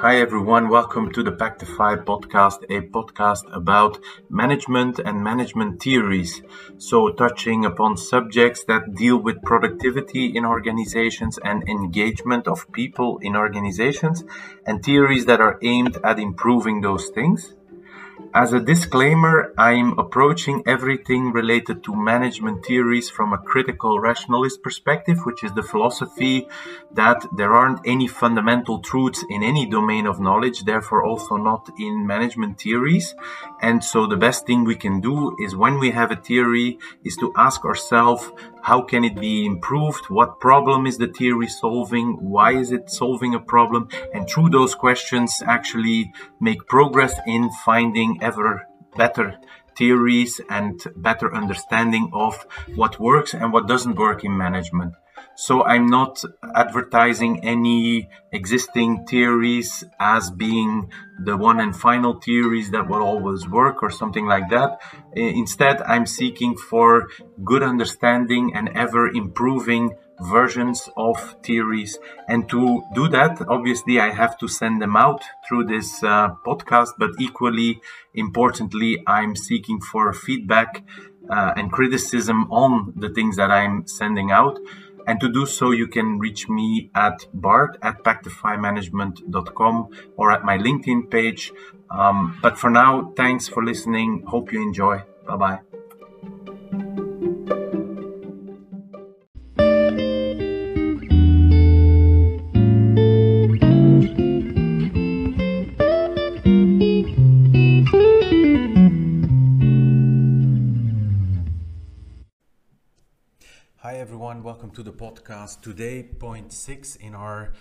Hi, everyone. Welcome to the Pactify podcast, a podcast about management and management theories. So, touching upon subjects that deal with productivity in organizations and engagement of people in organizations, and theories that are aimed at improving those things. As a disclaimer, I'm approaching everything related to management theories from a critical rationalist perspective, which is the philosophy that there aren't any fundamental truths in any domain of knowledge, therefore also not in management theories. And so the best thing we can do is when we have a theory is to ask ourselves, how can it be improved? What problem is the theory solving? Why is it solving a problem? And through those questions, actually make progress in finding ever better theories and better understanding of what works and what doesn't work in management. So I'm not advertising any existing theories as being the one and final theories that will always work or something like that. Instead, I'm seeking for good understanding and ever improving versions of theories. And to do that, obviously, I have to send them out through this uh, podcast, but equally importantly, I'm seeking for feedback uh, and criticism on the things that I'm sending out. And to do so, you can reach me at bart at pactifymanagement.com or at my LinkedIn page. Um, but for now, thanks for listening. Hope you enjoy. Bye bye. Welcome to the podcast. Today, point six in our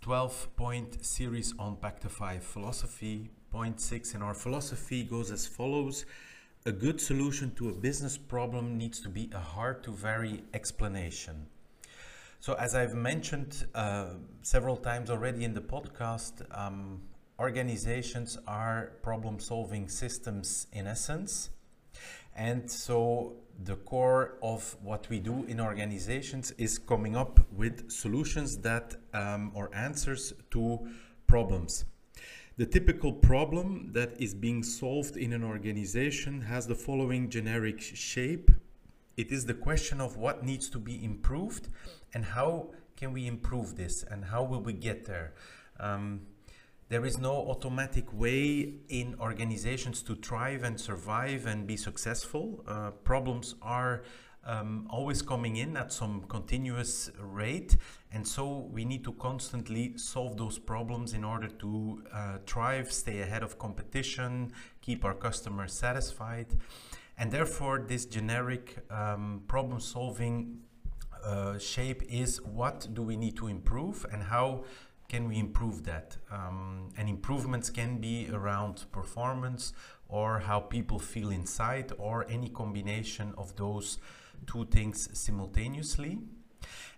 12 point series on Pactify philosophy. Point six in our philosophy goes as follows A good solution to a business problem needs to be a hard to vary explanation. So, as I've mentioned uh, several times already in the podcast, um, organizations are problem solving systems in essence. And so the core of what we do in organizations is coming up with solutions that um, or answers to problems. The typical problem that is being solved in an organization has the following generic shape. It is the question of what needs to be improved and how can we improve this and how will we get there. Um, there is no automatic way in organizations to thrive and survive and be successful. Uh, problems are um, always coming in at some continuous rate, and so we need to constantly solve those problems in order to uh, thrive, stay ahead of competition, keep our customers satisfied. And therefore, this generic um, problem solving uh, shape is what do we need to improve and how can we improve that? Um, and improvements can be around performance or how people feel inside or any combination of those two things simultaneously.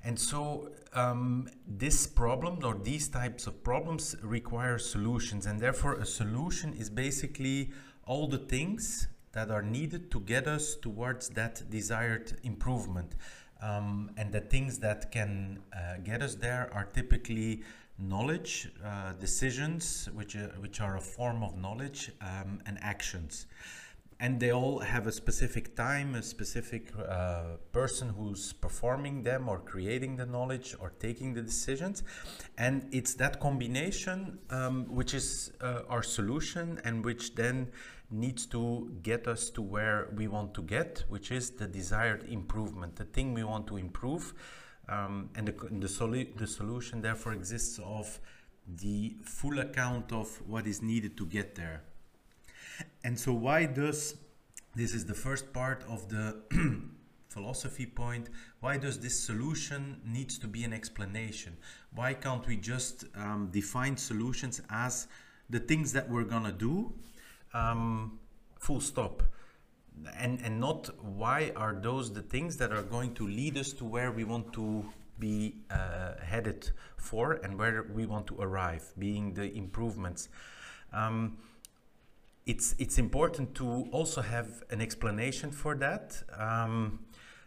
And so um, this problem or these types of problems require solutions and therefore a solution is basically all the things that are needed to get us towards that desired improvement. Um, and the things that can uh, get us there are typically knowledge, uh, decisions, which, uh, which are a form of knowledge, um, and actions. And they all have a specific time, a specific uh, person who's performing them or creating the knowledge or taking the decisions. And it's that combination um, which is uh, our solution and which then needs to get us to where we want to get, which is the desired improvement, the thing we want to improve um, and the, the, the solution therefore exists of the full account of what is needed to get there. And so why does, this is the first part of the philosophy point, why does this solution needs to be an explanation? Why can't we just um, define solutions as the things that we're gonna do, um, full stop? and and not why are those the things that are going to lead us to where we want to be uh, headed for and where we want to arrive being the improvements um, it's it's important to also have an explanation for that um,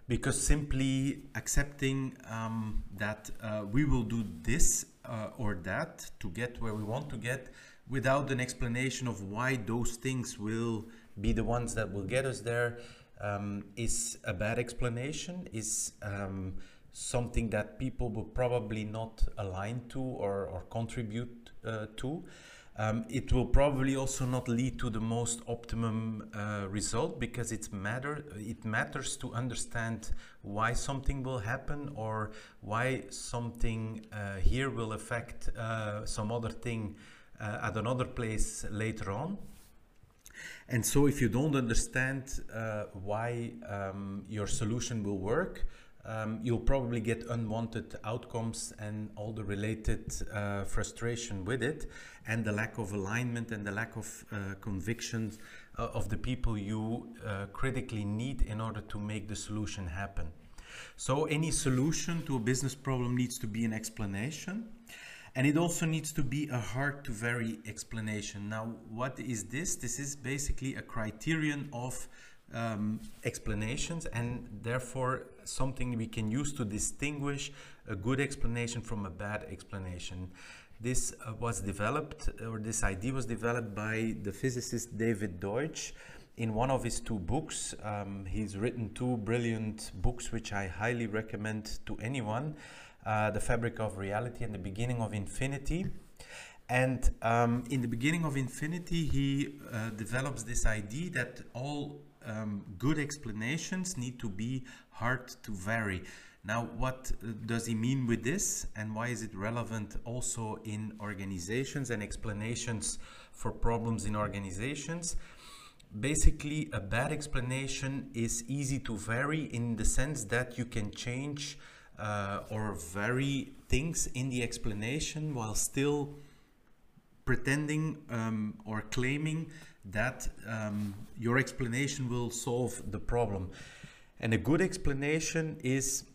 because simply accepting um, that uh, we will do this uh, or that to get where we want to get without an explanation of why those things will be the ones that will get us there um, is a bad explanation, is um, something that people will probably not align to or, or contribute uh, to. Um, it will probably also not lead to the most optimum uh, result because it's matter it matters to understand why something will happen or why something uh, here will affect uh, some other thing uh, at another place later on. And so, if you don't understand uh, why um, your solution will work, um, you'll probably get unwanted outcomes and all the related uh, frustration with it, and the lack of alignment and the lack of uh, conviction uh, of the people you uh, critically need in order to make the solution happen. So, any solution to a business problem needs to be an explanation. And it also needs to be a hard to vary explanation. Now, what is this? This is basically a criterion of um, explanations and therefore something we can use to distinguish a good explanation from a bad explanation. This uh, was developed, or this idea was developed by the physicist David Deutsch in one of his two books. Um, he's written two brilliant books, which I highly recommend to anyone uh, The Fabric of Reality and The Beginning of Infinity. And um, in the beginning of Infinity, he uh, develops this idea that all um, good explanations need to be hard to vary. Now, what uh, does he mean with this, and why is it relevant also in organizations and explanations for problems in organizations? Basically, a bad explanation is easy to vary in the sense that you can change uh, or vary things in the explanation while still pretending um, or claiming that um, your explanation will solve the problem. And a good explanation is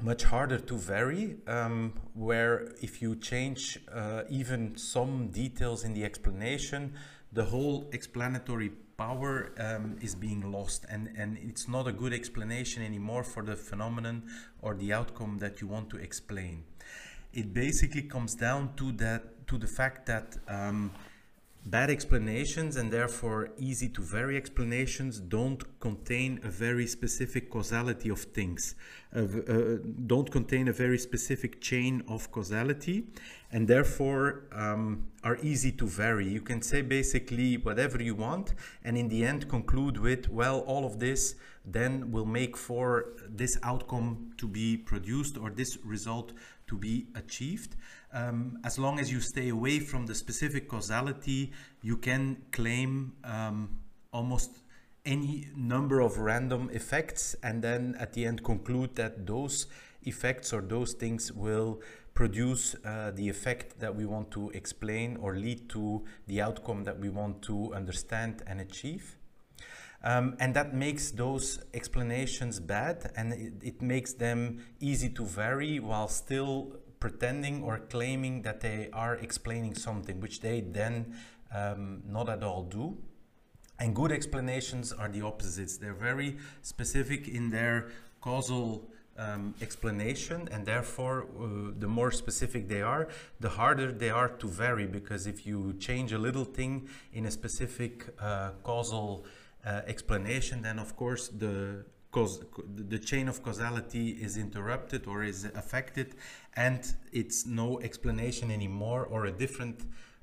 much harder to vary, um, where if you change uh, even some details in the explanation, the whole explanatory power um, is being lost and, and it's not a good explanation anymore for the phenomenon or the outcome that you want to explain. It basically comes down to that to the fact that um, Bad explanations and therefore easy to vary explanations don't contain a very specific causality of things, uh, uh, don't contain a very specific chain of causality and therefore um, are easy to vary. You can say basically whatever you want and in the end conclude with, well, all of this then will make for this outcome to be produced or this result to be achieved. Um, as long as you stay away from the specific causality, you can claim um, almost any number of random effects and then at the end conclude that those effects or those things will produce uh, the effect that we want to explain or lead to the outcome that we want to understand and achieve. Um, and that makes those explanations bad and it, it, makes them easy to vary while still pretending or claiming that they are explaining something, which they then um, not at all do. And good explanations are the opposites. They're very specific in their causal um, explanation, and therefore, uh, the more specific they are, the harder they are to vary. Because if you change a little thing in a specific uh, causal uh, explanation, then of course the cause the chain of causality is interrupted or is affected, and it's no explanation anymore, or a different,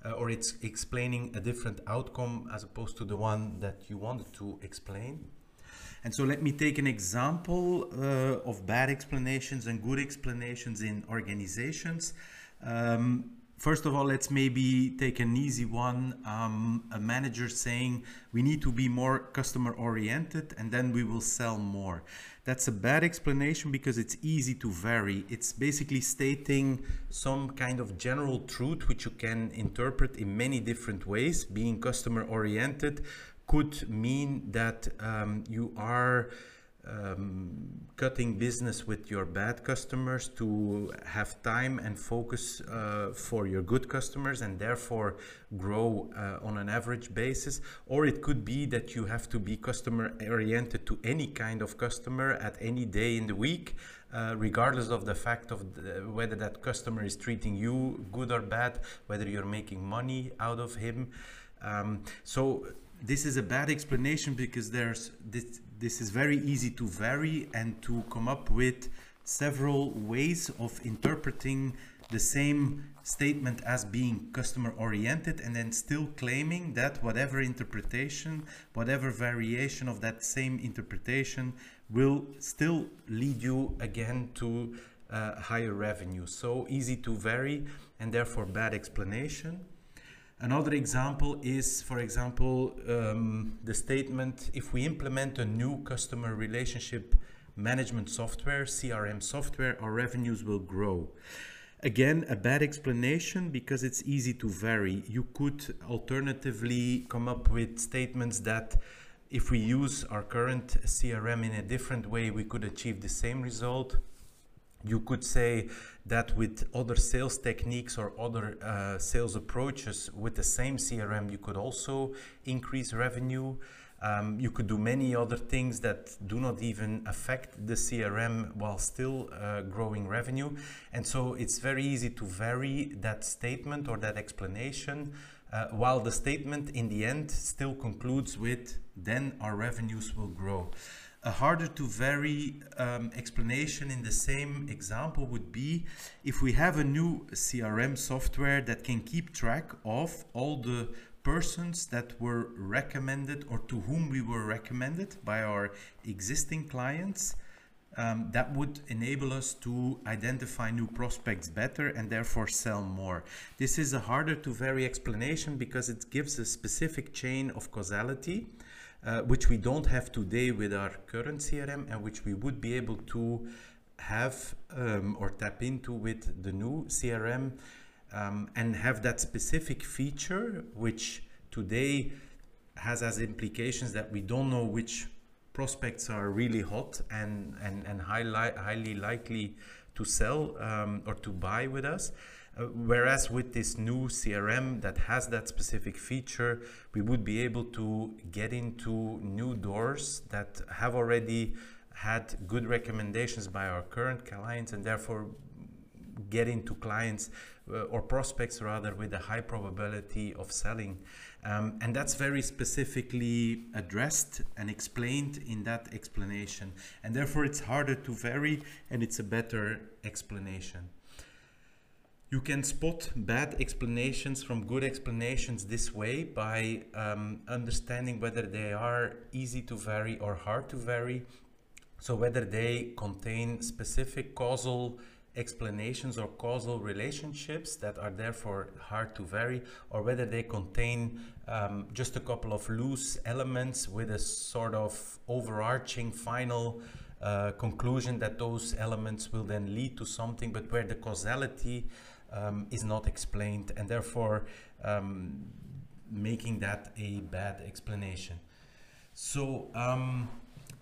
uh, or it's explaining a different outcome as opposed to the one that you wanted to explain. And so let me take an example uh, of bad explanations and good explanations in organizations. Um, First of all, let's maybe take an easy one. Um, a manager saying we need to be more customer oriented and then we will sell more. That's a bad explanation because it's easy to vary. It's basically stating some kind of general truth which you can interpret in many different ways. Being customer oriented could mean that um, you are um, cutting business with your bad customers to have time and focus uh, for your good customers and therefore grow uh, on an average basis. Or it could be that you have to be customer oriented to any kind of customer at any day in the week uh, regardless of the fact of the, whether that customer is treating you good or bad, whether you're making money out of him. Um, so this is a bad explanation because there's this, this is very easy to vary and to come up with several ways of interpreting the same statement as being customer oriented and then still claiming that whatever interpretation, whatever variation of that same interpretation will still lead you again to uh, higher revenue. So easy to vary and therefore bad explanation. Another example is, for example, um, the statement if we implement a new customer relationship management software, CRM software, our revenues will grow. Again, a bad explanation because it's easy to vary. You could alternatively come up with statements that if we use our current CRM in a different way, we could achieve the same result. You could say that with other sales techniques or other uh, sales approaches with the same CRM, you could also increase revenue. Um, you could do many other things that do not even affect the CRM while still uh, growing revenue. And so it's very easy to vary that statement or that explanation uh, while the statement in the end still concludes with then our revenues will grow. A harder to vary um, explanation in the same example would be if we have a new CRM software that can keep track of all the persons that were recommended or to whom we were recommended by our existing clients. Um, that would enable us to identify new prospects better and therefore sell more. This is a harder to vary explanation because it gives a specific chain of causality, uh, which we don't have today with our current CRM and which we would be able to have um, or tap into with the new CRM um, and have that specific feature which today has as implications that we don't know which prospects are really hot and, and, and highly, highly likely to sell um, or to buy with us. Uh, whereas with this new CRM that has that specific feature, we would be able to get into new doors that have already had good recommendations by our current clients and therefore get into clients uh, or prospects rather with a high probability of selling. Um, and that's very specifically addressed and explained in that explanation. And therefore it's harder to vary and it's a better explanation. You can spot bad explanations from good explanations this way by um, understanding whether they are easy to vary or hard to vary. So whether they contain specific causal explanations or causal relationships that are therefore hard to vary, or whether they contain um, just a couple of loose elements with a sort of overarching final uh, conclusion that those elements will then lead to something, but where the causality um, is not explained, and therefore um, making that a bad explanation. So, um,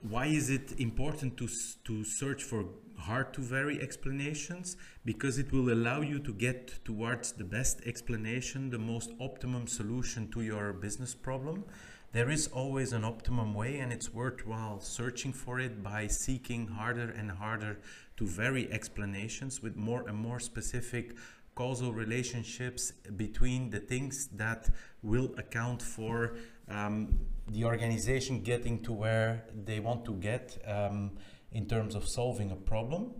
why is it important to, to search for hard to vary explanations because it will allow you to get towards the best explanation, the most optimum solution to your business problem. There is always an optimum way and it's worthwhile searching for it by seeking harder and harder to vary explanations with more and more specific causal relationships between the things that will account for um, the organization getting to where they want to get um, in terms of solving a problem.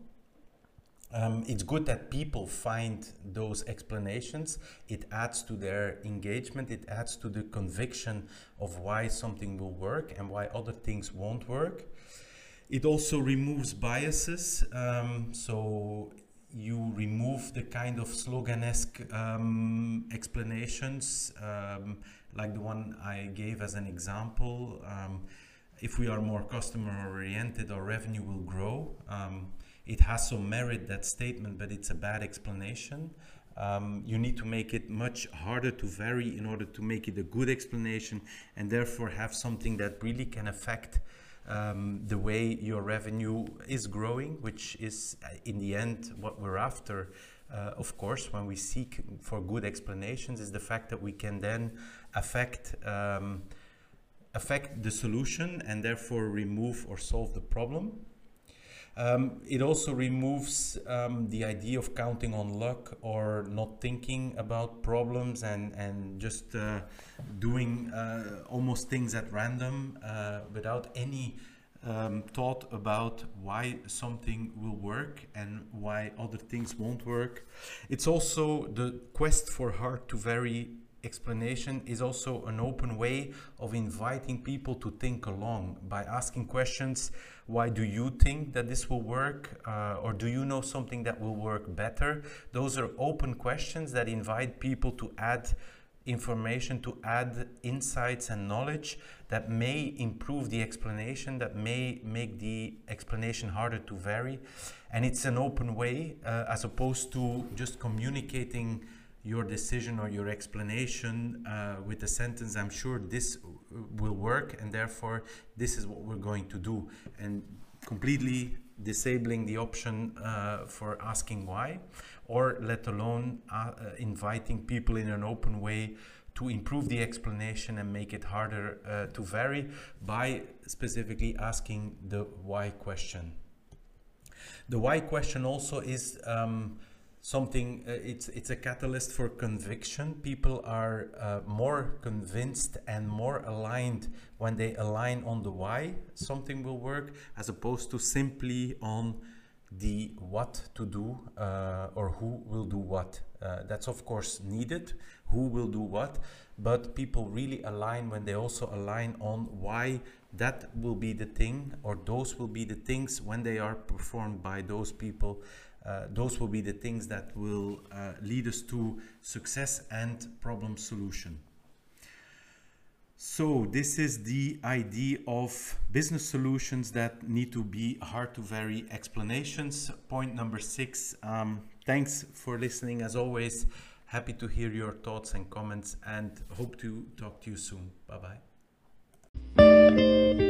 Um, it's good that people find those explanations. It adds to their engagement, it adds to the conviction of why something will work and why other things won't work. It also removes biases. Um, so you remove the kind of sloganesque um, explanations, um, like the one I gave as an example. Um, if we are more customer oriented, our revenue will grow. Um, it has some merit, that statement, but it's a bad explanation. Um, you need to make it much harder to vary in order to make it a good explanation and therefore have something that really can affect um, the way your revenue is growing, which is uh, in the end what we're after. Uh, of course, when we seek for good explanations, is the fact that we can then affect um, affect the solution and therefore remove or solve the problem. Um, it also removes um, the idea of counting on luck or not thinking about problems and, and just uh, doing uh, almost things at random uh, without any um, thought about why something will work and why other things won't work. It's also the quest for hard to vary explanation is also an open way of inviting people to think along by asking questions why do you think that this will work uh, or do you know something that will work better? Those are open questions that invite people to add information to add insights and knowledge that may improve the explanation that may make the explanation harder to vary. And it's an open way uh, as opposed to just communicating your decision or your explanation uh, with a sentence, I'm sure this will work, and therefore this is what we're going to do. And completely disabling the option uh, for asking why, or let alone uh, uh, inviting people in an open way to improve the explanation and make it harder uh, to vary by specifically asking the why question. The why question also is um, something uh, it's it's a catalyst for conviction. People are uh, more convinced and more aligned when they align on the why something will work as opposed to simply on the what to do uh, or who will do what. Uh, that's of course needed who will do what but people really align when they also align on why that will be the thing or those will be the things when they are performed by those people uh, those will be the things that will uh, lead us to success and problem solution. So this is the idea of business solutions that need to be hard to vary explanations. Point number six. Um, thanks for listening as always. Happy to hear your thoughts and comments and hope to talk to you soon. Bye bye.